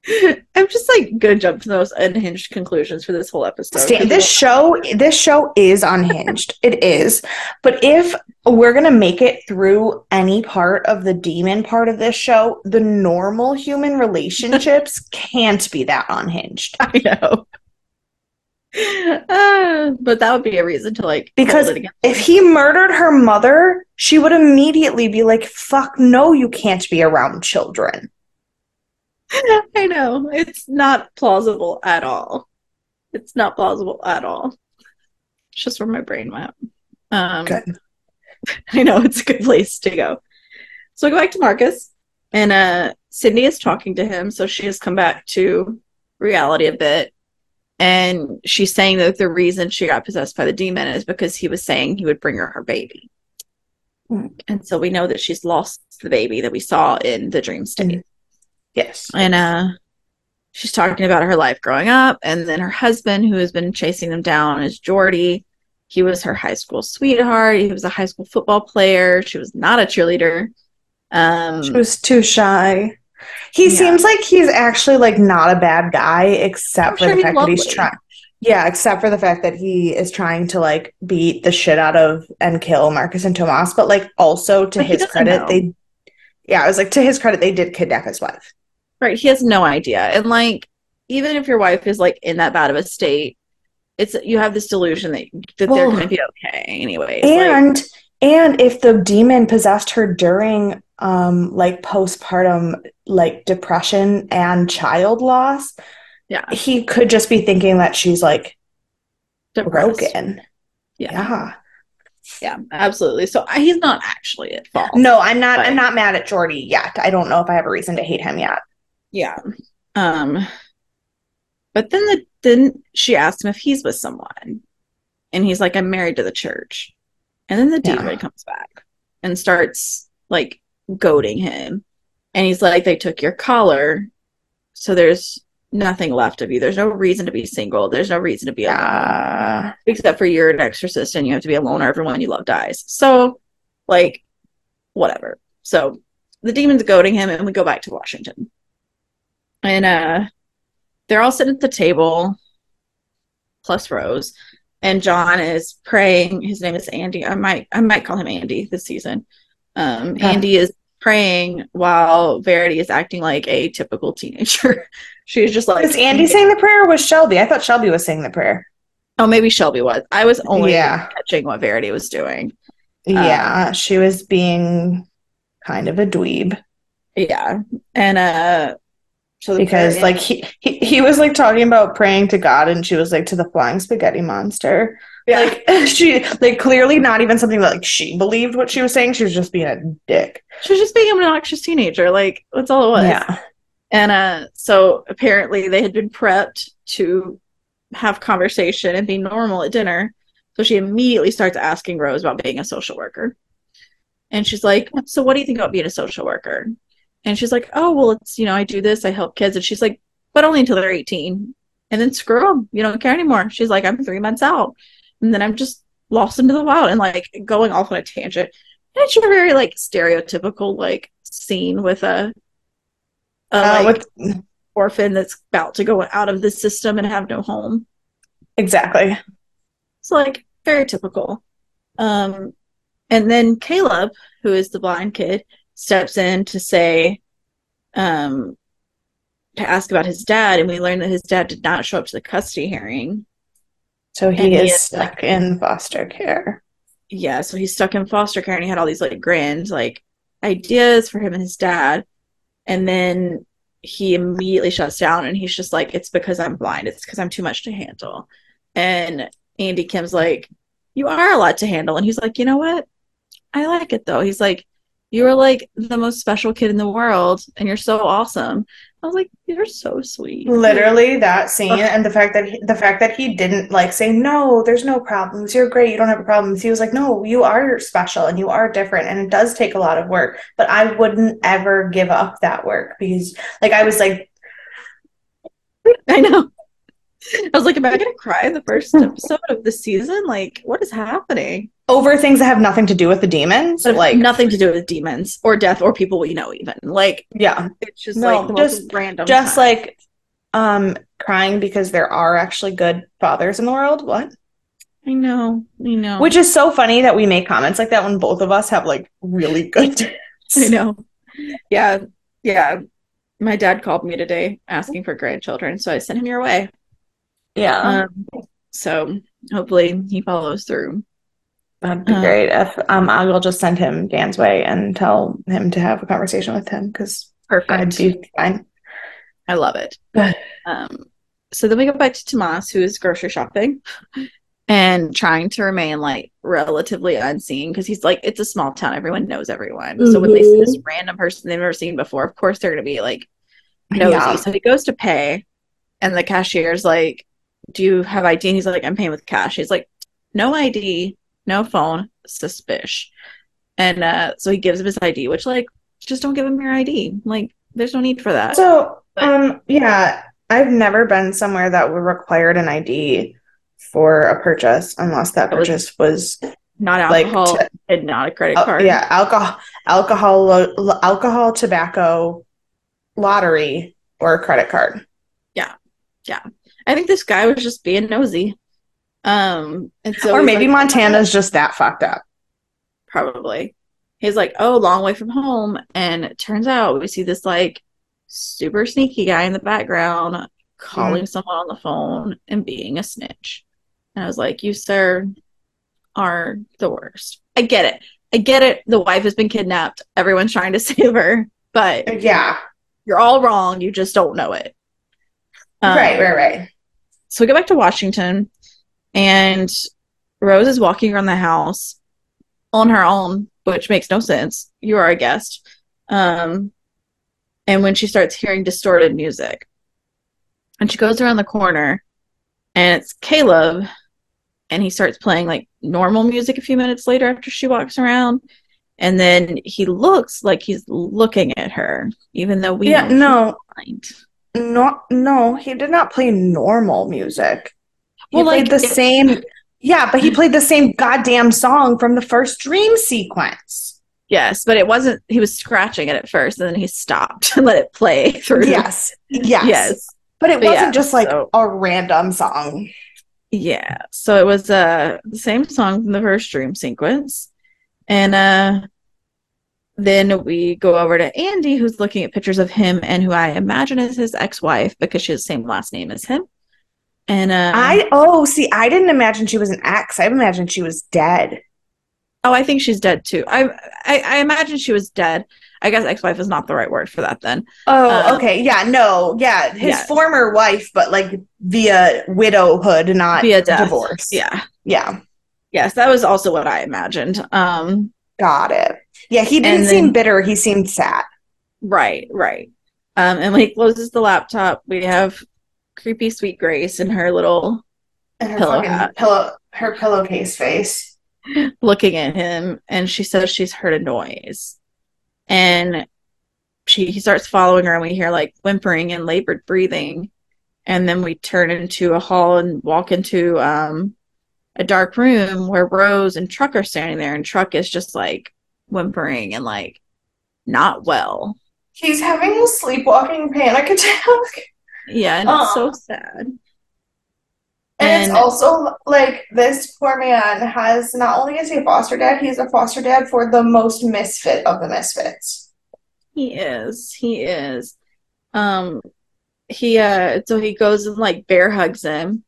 I'm just like gonna jump to the most unhinged conclusions for this whole episode. Stan, this show, this show is unhinged. it is. But if we're gonna make it through any part of the demon part of this show, the normal human relationships can't be that unhinged. I know. Uh, but that would be a reason to like Because If he murdered her mother, she would immediately be like, fuck no, you can't be around children. I know. It's not plausible at all. It's not plausible at all. It's just where my brain went. Um, Good. I know it's a good place to go. So I go back to Marcus, and uh, Cindy is talking to him. So she has come back to reality a bit. And she's saying that the reason she got possessed by the demon is because he was saying he would bring her her baby. Hmm. And so we know that she's lost the baby that we saw in the dream state Yes. and uh she's talking about her life growing up and then her husband who has been chasing them down is jordy he was her high school sweetheart he was a high school football player she was not a cheerleader um She was too shy. He Yeah. seems like he's actually like not a bad guy, except I'm for sure the fact that he's lovely. trying. Yeah, except for the fact that he is trying to like beat the shit out of and kill Marcus and Tomas. But like also to But his credit, know. they yeah, I was like to his credit, they did kidnap his wife. right he has no idea and like even if your wife is like in that bad of a state it's you have this delusion that that they're going to be okay anyway And and if the demon possessed her during um like postpartum like depression and child loss, yeah he could just be thinking that she's like depressed. broken. yeah Yeah. yeah absolutely so he's not actually at fault No, I'm not. But- I'm not mad at Jordy yet. I don't know if I have a reason to hate him yet. Yeah. Um but then the then she asked him if he's with someone. And he's like, I'm married to the church. And then the Yeah. demon comes back and starts like goading him. And he's like, They took your collar, so there's nothing left of you. There's no reason to be single. There's no reason to be alone. Except for you're an exorcist and you have to be alone or everyone you love dies. So like whatever. So the demon's goading him and we go back to Washington. And uh they're all sitting at the table plus Rose and John is praying. His name is Andy. I might I might call him Andy this season. Um Yeah. Andy is praying while Verity is acting like a typical teenager. She's just like Was Andy saying the prayer or was Shelby? I thought Shelby was saying the prayer. Oh, maybe Shelby was. I was only Yeah. catching what Verity was doing. Yeah, she was being kind of a dweeb Yeah. And uh so because like he, he he was like talking about praying to God and she was like to the flying spaghetti monster. yeah. Like she like clearly not even something that like she believed what she was saying. She was just being a dick. she was just being an obnoxious teenager. Like that's all it was. Yeah. And uh so apparently they had been prepped to have conversation and be normal at dinner. So she immediately starts asking Rose about being a social worker. And she's like, So what do you think about being a social worker? And she's like, Oh, well, it's, you know, I do this, I help kids. And she's like, But only until they're 18. And then screw them. You don't care anymore. She's like, I'm three months out. And then I'm just lost into the wild and like going off on a tangent. And it's a very like stereotypical like scene with a, a Uh, like with, orphan that's about to go out of the system and have no home. exactly. It's like very typical. Um, and then Caleb, who is the blind kid, steps in to say, um, to ask about his dad, and we learn that his dad did not show up to the custody hearing. So he And he is is, stuck in foster care. Yeah, so he's stuck in foster care, and he had all these like grand like ideas for him and his dad, and then he immediately shuts down, and he's just like, "It's because I'm blind. It's because I'm too much to handle." And Andy Kim's like, "You are a lot to handle," and he's like, "You know what? I like it though." He's like, "You are like the most special kid in the world, and you're so awesome." I was like, "You're so sweet." Literally that scene and the fact that he, the fact that he didn't like say no, there's no problems. You're great. You don't have problems. He was like, "No, you are special and you are different and it does take a lot of work, but I wouldn't ever give up that work because like I was like I know. I was like, "Am I gonna cry in the first episode of the season? Like, what is happening?" Over things that have nothing to do with the demons. Like, nothing to do with demons or death or people we know even. Like yeah, it's just No, like the just- random. just time. like um crying because there are actually good fathers in the world. What? I know, I know. Which is so funny that we make comments like that when both of us have like really good. I know. Yeah, yeah. My dad called me today asking for grandchildren, so I sent him your way. Yeah, Um, so hopefully he follows through. That'd be uh, great. If um, I'll just send him Dan's way and tell him to have a conversation with him because I'd Perfect. be fine. I love it. Um, so then we go back to Tomas, who is grocery shopping and trying to remain like relatively unseen because he's like, it's a small town. Everyone knows everyone. So when they see this random person they've never seen before, of course they're going to be like nosy. Yeah. So he goes to pay, and the cashier's like, Do you have ID? And he's like, I'm paying with cash. He's like, No ID, no phone, suspicious. And uh, so he gives him his ID, which, like, just don't give him your ID. Like, there's no need for that. So, um, yeah, I've never been somewhere that would required an ID for a purchase unless that purchase was not like alcohol t- and not a credit Al- card. yeah, alcohol, alcohol, lo- alcohol, tobacco, lottery, or a credit card. Yeah, yeah. I think this guy was just being nosy. Um, and so or maybe like, Montana's just that fucked up. probably. He's like, oh, long way from home, and it turns out we see this like super sneaky guy in the background calling someone on the phone and being a snitch. And I was like, you sir are the worst. I get it. I get it. The wife has been kidnapped. Everyone's trying to save her, but Yeah, you're all wrong. You just don't know it. Um, right, right, right. so we go back to Washington, and Rose is walking around the house on her own, which makes no sense. You are a guest. Um, and when she starts hearing distorted music, and she goes around the corner, and it's Caleb, and he starts playing like normal music a few minutes later after she walks around. And then he looks like he's looking at her, even though we Yeah, know no, he's blind. no, no. He did not play normal music. Well, played like, the it- same. Yeah, but he played the same goddamn song from the first dream sequence. Yes, but it wasn't. He was scratching it at first, and then he stopped and let it play through. Yes, yes, Yes. But it But wasn't yeah, just like so- a random song. Yeah. So it was uh the same song from the first dream sequence. And uh then we go over to Andy who's looking at pictures of him and who I imagine is his ex-wife because she has the same last name as him. And uh I oh see, I didn't imagine she was an ex. I imagined she was dead. oh I think she's dead too. I I, I imagine she was dead. I guess ex-wife is not the right word for that then. Oh, Um, okay, yeah, no, yeah, his yes. former wife, but like via widowhood, not Via death. divorce. Yeah. yeah, Yes, that was also what I imagined. Um got it. Yeah, he didn't And seem bitter. He seemed sad. Right, right. Um, and when he closes the laptop, we have creepy sweet Grace in her little And her Pillow hat. pillow, her pillowcase face. looking at him, and she says she's heard a noise. And she he starts following her, and we hear like whimpering and labored breathing. And then we turn into a hall and walk into um a dark room where Rose and Truck are standing there, and Truck is just like whimpering and like not well. He's having a sleepwalking panic attack. Yeah, and it's so sad. And, it's also like this poor man has not only is he a foster dad, he's a foster dad for the most misfit of the misfits. He is. He is. Um he uh so he goes and like bear hugs him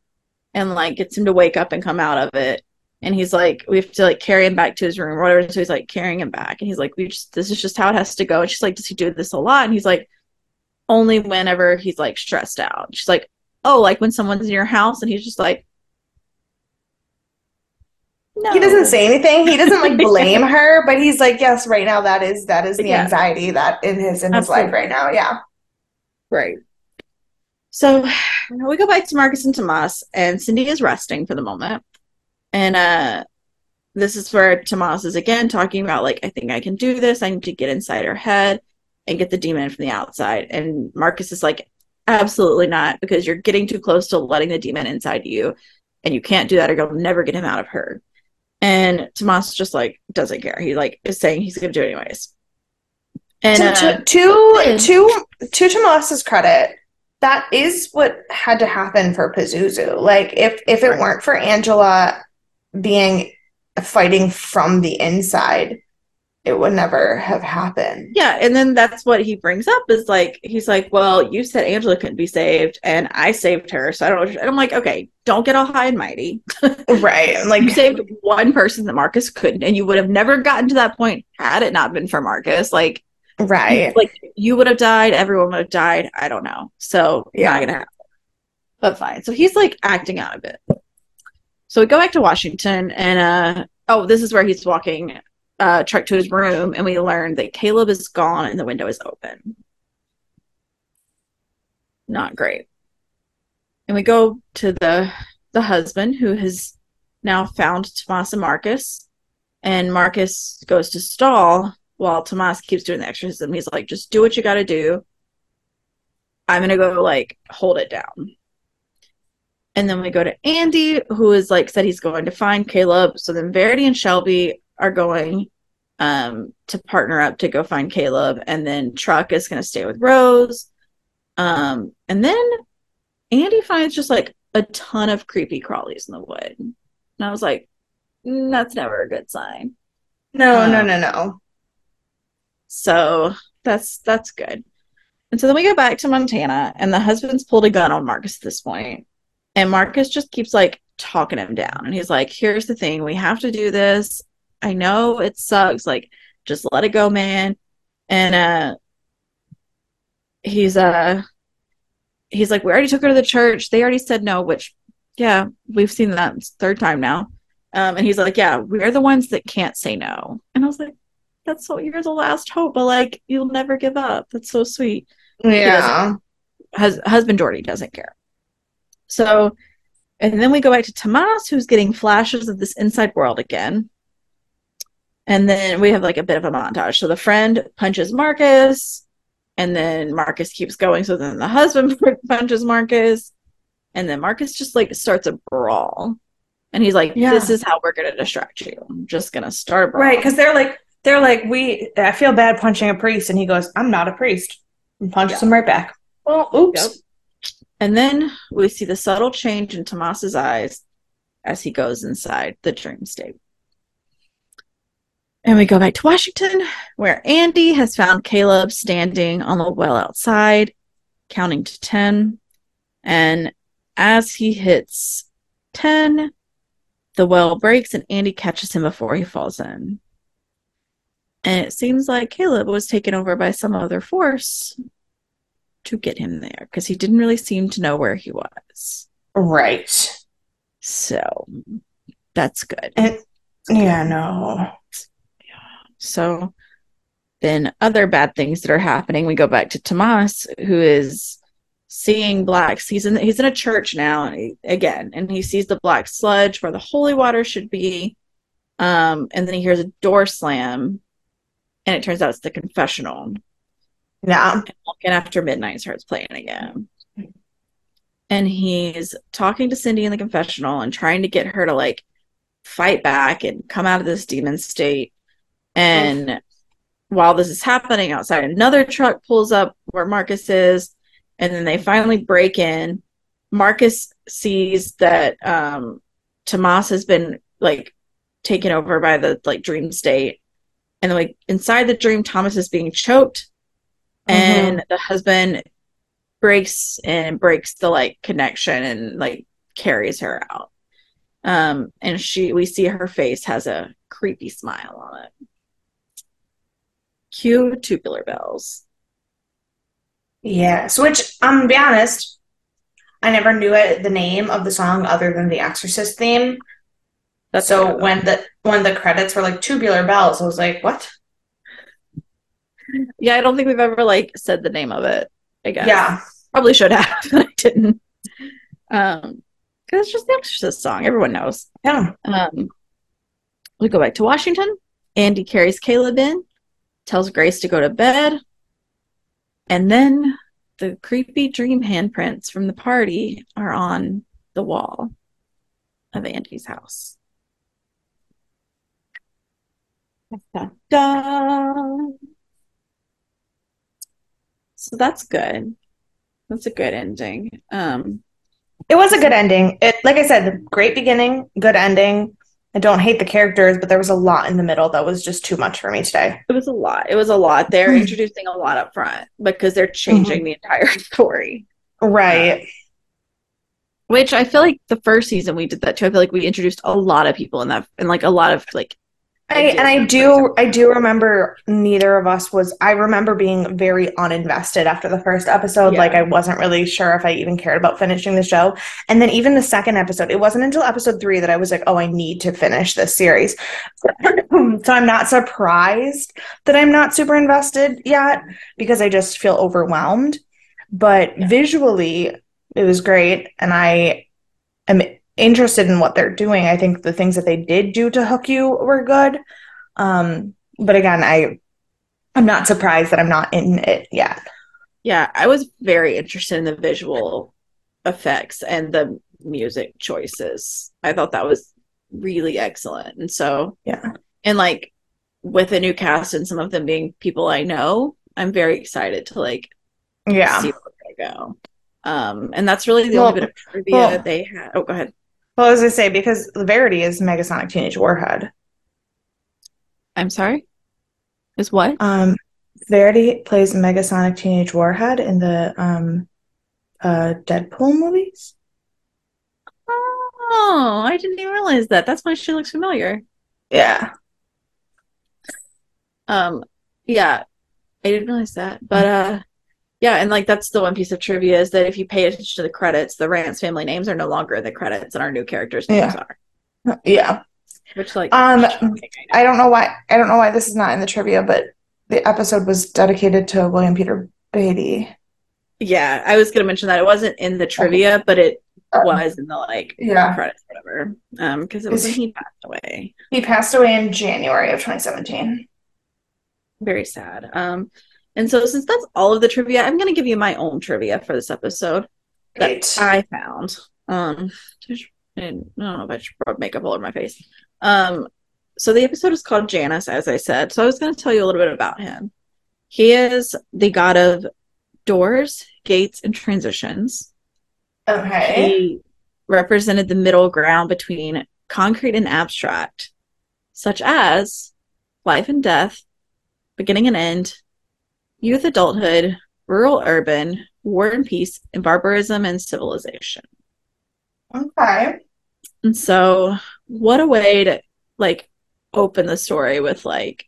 and like gets him to wake up and come out of it. And he's like, we have to like carry him back to his room or whatever. So he's like carrying him back. And he's like, we just this is just how it has to go. And she's like, Does he do this a lot? And he's like, only whenever he's like stressed out. She's like, Oh, like when someone's in your house and he's just like No. He doesn't say anything. He doesn't like blame her, but he's like, yes, right now that is that is the Yeah. anxiety that in his in his life right now. Yeah. Right. So we go back to Marcus and Tomas, and Cindy is resting for the moment. And uh this is where Tomas is again talking about like, I think I can do this. I need to get inside her head and get the demon from the outside. And Marcus is like, absolutely not, because you're getting too close to letting the demon inside you, and you can't do that, or you'll never get him out of her. And Tomas just like doesn't care. He like is saying he's gonna do it anyways. And to, uh, to, to, to, to Tomas's credit, that is what had to happen for Pazuzu. Like if if it Right. weren't for Angela being fighting from the inside, it would never have happened. yeah, and then that's what he brings up is like he's like, Well, you said Angela couldn't be saved, and I saved her, so I don't." And I'm like, okay, don't get all high and mighty. Right. Like you saved one person that Marcus couldn't, and you would have never gotten to that point had it not been for Marcus. Like right. like you would have died, everyone would have died. I don't know. So Yeah. not gonna happen. But fine. So he's like acting out a bit. So we go back to Washington and uh oh, this is where he's walking uh truck to his room and we learn that Caleb is gone and the window is open. Not great. And we go to the the husband who has now found Tomas and Marcus. And Marcus goes to stall while Tomas keeps doing the exorcism. He's like, just do what you gotta do. I'm gonna go like hold it down. And then we go to Andy, who is like said he's going to find Caleb. So then Verity and Shelby are going um to partner up to go find Caleb. And then Truck is gonna stay with Rose. Um, and then Andy finds just like a ton of creepy crawlies in the wood. And I was like, "Mm, that's never a good sign. No, no, Um, no, no. So that's that's good. And so then we go back to Montana, and the husband's pulled a gun on Marcus at this point, and Marcus just keeps like talking him down, and he's like, "Here's the thing, we have to do this. I know it sucks, like just let it go, man." And uh, he's uh, he's like, "We already took her to the church. They already said no," which, yeah, we've seen that third time now. Um, and he's like, "Yeah, we're the ones that can't say no," and I was like that's so you're the last hope, but like you'll never give up. That's so sweet. Yeah. Hus- husband Jordy doesn't care. So, and then we go back to Tomas, who's getting flashes of this inside world again. And then we have like a bit of a montage. So the friend punches Marcus, and then Marcus keeps going. So then the husband punches Marcus, and then Marcus just like starts a brawl. And he's like, Yeah. This is how we're going to distract you. I'm just going to start brawl. Right, because they're like they're like we. I feel bad punching a priest, and he goes, "I'm not a priest," and punches Yeah. him right back. Well, oops. Yep. And then we see the subtle change in Tomas's eyes as he goes inside the dream state. And we go back to Washington, where Andy has found Caleb standing on the well outside, counting to 10. And as he hits 10, the well breaks and Andy catches him before he falls in. And it seems like Caleb was taken over by some other force to get him there because he didn't really seem to know where he was. Right. So that's good. And yeah, no. So then other bad things that are happening, we go back to Tomas, who is seeing blacks. He's in he's in a church now and he- again, and he sees the black sludge where the holy water should be. Um, and then he hears a door slam, and it turns out it's the confessional. Yeah. And after midnight starts playing again. And he's talking to Cindy in the confessional and trying to get her to like fight back and come out of this demon state. And while this is happening outside, another truck pulls up where Marcus is, and then they finally break in. Marcus sees that um Tomas has been like taken over by the like dream state. And then like inside the dream, Thomas is being choked and the husband breaks and breaks the like connection and like carries her out um and she we see her face has a creepy smile on it cue tubular bells Yes. Which I'm gonna be honest, I never knew it the name of the song other than the Exorcist theme. that's so when the when the credits were like tubular bells, I was like, what? yeah i don't think we've ever like said the name of it i guess Yeah. probably should have but i didn't um because it's just the exorcist song everyone knows Yeah. Um, we go back to Washington. Andy carries Caleb in, tells Grace to go to bed, and then the creepy dream handprints from the party are on the wall of Andy's house. Dun, dun. So that's good. That's a good ending. Um, It was a good ending. It, like I said, great beginning, good ending. I don't hate the characters, but there was a lot in the middle that was just too much for me today. it was a lot. It was a lot. They're Mhm. introducing a lot up front because they're changing the entire story. Right. Which I feel like the first season we did that too. I feel like we introduced a lot of people in that, and like a lot of like. I, and I do I do remember neither of us was I remember being very uninvested after the first episode. Yeah. like I wasn't really sure if I even cared about finishing the show. And then even the second episode it wasn't until episode 3 that I was like oh I need to finish this series. So I'm not surprised that I'm not super invested yet because I just feel overwhelmed. But Yeah. visually it was great. And I interested in what they're doing. I think the things that they did do to hook you were good. Um, but again, I I'm not surprised that I'm not in it yet. Yeah, I was very interested in the visual effects and the music choices. I thought that was really excellent. And so, Yeah. and like with a new cast and some of them being people I know, I'm very excited to like Yeah. see where they go. Um, and that's really the Well- only bit of trivia well- they had. Oh, go ahead. Well, as I say, because Verity is Negasonic Teenage Warhead. I'm sorry. Is what? Um, Verity plays Negasonic Teenage Warhead in the um, uh, Deadpool movies. Oh, I didn't even realize that. That's why she looks familiar. Yeah. Um, yeah, I didn't realize that. But uh yeah, and like that's the one piece of trivia is that if you pay attention to the credits, the Rance family names are no longer in the credits and our new characters' names are. Yeah. Which like Um, I. Don't know why I don't know why this is not in the trivia, but the episode was dedicated to William Peter Blatty. yeah, I was gonna mention that it wasn't in the trivia, but it was in the like Yeah. credits, whatever. Um, because it was when he passed away. He passed away in January of 2017. Very sad. Um, and so since that's all of the trivia, I'm gonna give you my own trivia for this episode. that Great. I found. Um, I don't know if I should rub makeup all over my face. Um, so the episode is called Janus, as I said. So I was going to tell you a little bit about him. He is the god of doors, gates, and transitions. Okay. He represented the middle ground between concrete and abstract, such as life and death, beginning and end, youth, adulthood, rural, urban, war and peace, and barbarism and civilization. Okay. And so, what a way to like open the story with like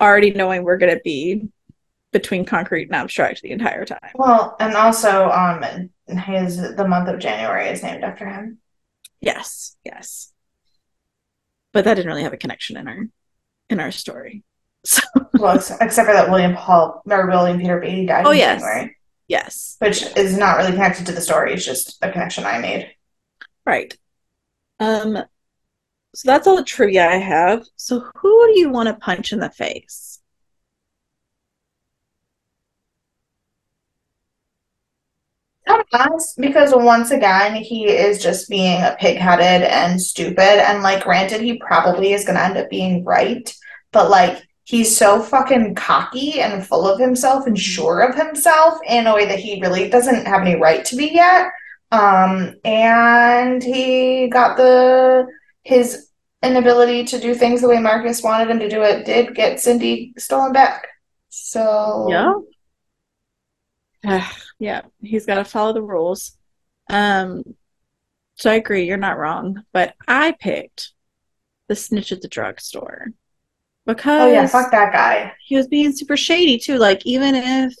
already knowing we're going to be between concrete and abstract the entire time. Well, and also, um, his the month of January is named after him. Yes, yes. But that didn't really have a connection in our in our story. So, Well, except for that William Paul or William Peter Blatty died Oh, yes. January, yes. which is not really connected to the story. It's just a connection I made. Right. Um so that's all the trivia I have. So who do you want to punch in the face? Because once again, he is just being a pig-headed and stupid. And like, granted, he probably is gonna end up being right, but like, he's so fucking cocky and full of himself and sure of himself in a way that he really doesn't have any right to be yet. Um, and he got the his inability to do things the way Marcus wanted him to do it did get Cindy stolen back. So Yeah. yeah, he's got to follow the rules. Um, so I agree, you're not wrong, but I picked the snitch at the drugstore because Oh yeah, fuck that guy. he was being super shady too. Like even if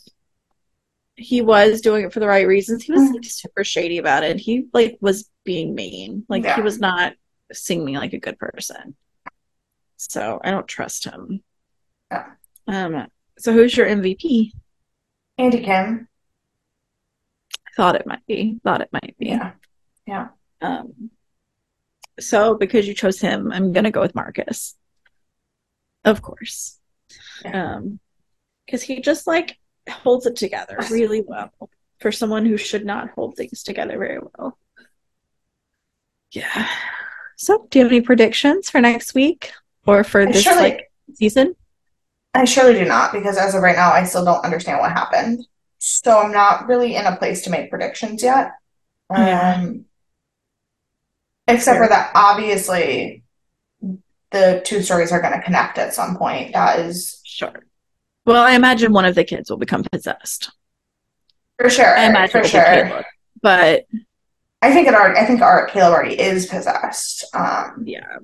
he was doing it for the right reasons, he was Mhm. like super shady about it. He like was being mean. Like Yeah. he was not seeming like a good person. So I don't trust him. Yeah. Um. So who's your MVP? Andy Kim. I Thought it might be. Thought it might be. Yeah. Yeah. Um, so because you chose him, I'm gonna go with Marcus. Of course. Yeah. Um, because he just like holds it together really well for someone who should not hold things together very well. Yeah. So, do you have any predictions for next week or for I this surely like season? I surely do not, because as of right now, I still don't understand what happened. So I'm not really in a place to make predictions yet. Yeah. Um, except for that, obviously, the two stories are going to connect at some point. That is Sure. Well, I imagine one of the kids will become possessed. for sure. I imagine for sure. Caleb. But I think it already. I think our Caleb already is possessed. Um, yeah,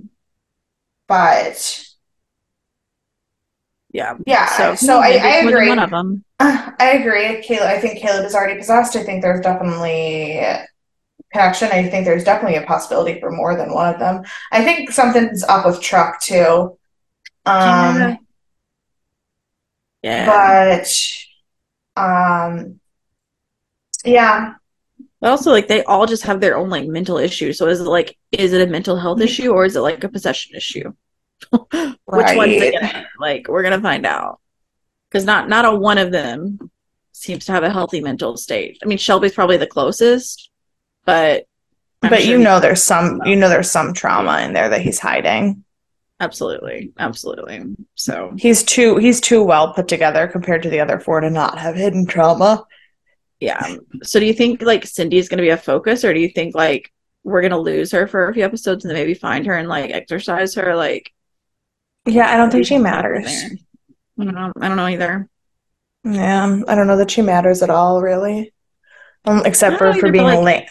but yeah. yeah. So, So, I, I agree. One of them. I agree. Caleb, I think Caleb is already possessed. I think there's definitely connection. I think there's definitely a possibility for more than one of them. I think something's up with Truck too. Um, Yeah. but um, yeah, But also, like, they all just have their own like mental issues. So, is it like, is it a mental health issue or is it like a possession issue? Which one's it gonna? Like, we're gonna find out. Because not not a one of them seems to have a healthy mental state. I mean, Shelby's probably the closest, but I'm but sure you know there's some you know there's some trauma in there that he's hiding. absolutely, absolutely. So, He's too he's too well put together compared to the other four to not have hidden trauma. yeah. So, do you think like Cindy's gonna be a focus, or do you think like we're gonna lose her for a few episodes and then maybe find her and like exorcise her? Like, Yeah, I don't think she matters. I don't know. I don't know either. Yeah, I don't know that she matters at all, really. Um, except for for being like- late.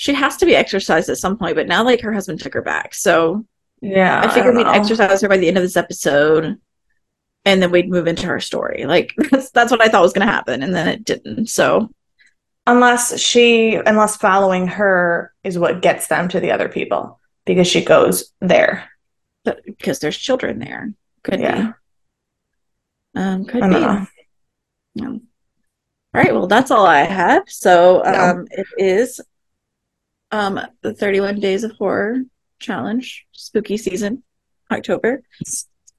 She has to be exorcised at some point, but now like her husband took her back, so Yeah, I figured don't we'd know. exorcise her by the end of this episode, and then we'd move into her story. Like that's that's what I thought was going to happen, and then it didn't. So Unless she, unless following her is what gets them to the other people because she goes there. but because there's children there, could Yeah. be. Um, could I be. know. Yeah. All right. Well, that's all I have. So um, it is um the 31 Days of Horror Challenge, spooky season, October.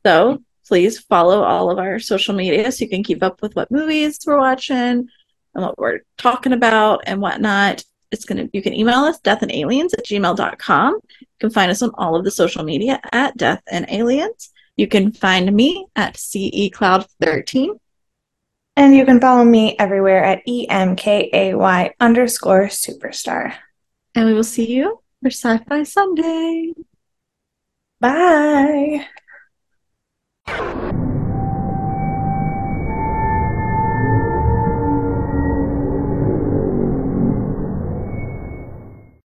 So please follow all of our social media so you can keep up with what movies we're watching and what we're talking about and whatnot. It's gonna you can email us deathandaliens at gmail.com. You can find us on all of the social media at Death and Aliens. You can find me at CE Cloud 13. And you can follow me everywhere at EMKAY underscore superstar. And we will see you for Sci Fi Sunday. Bye.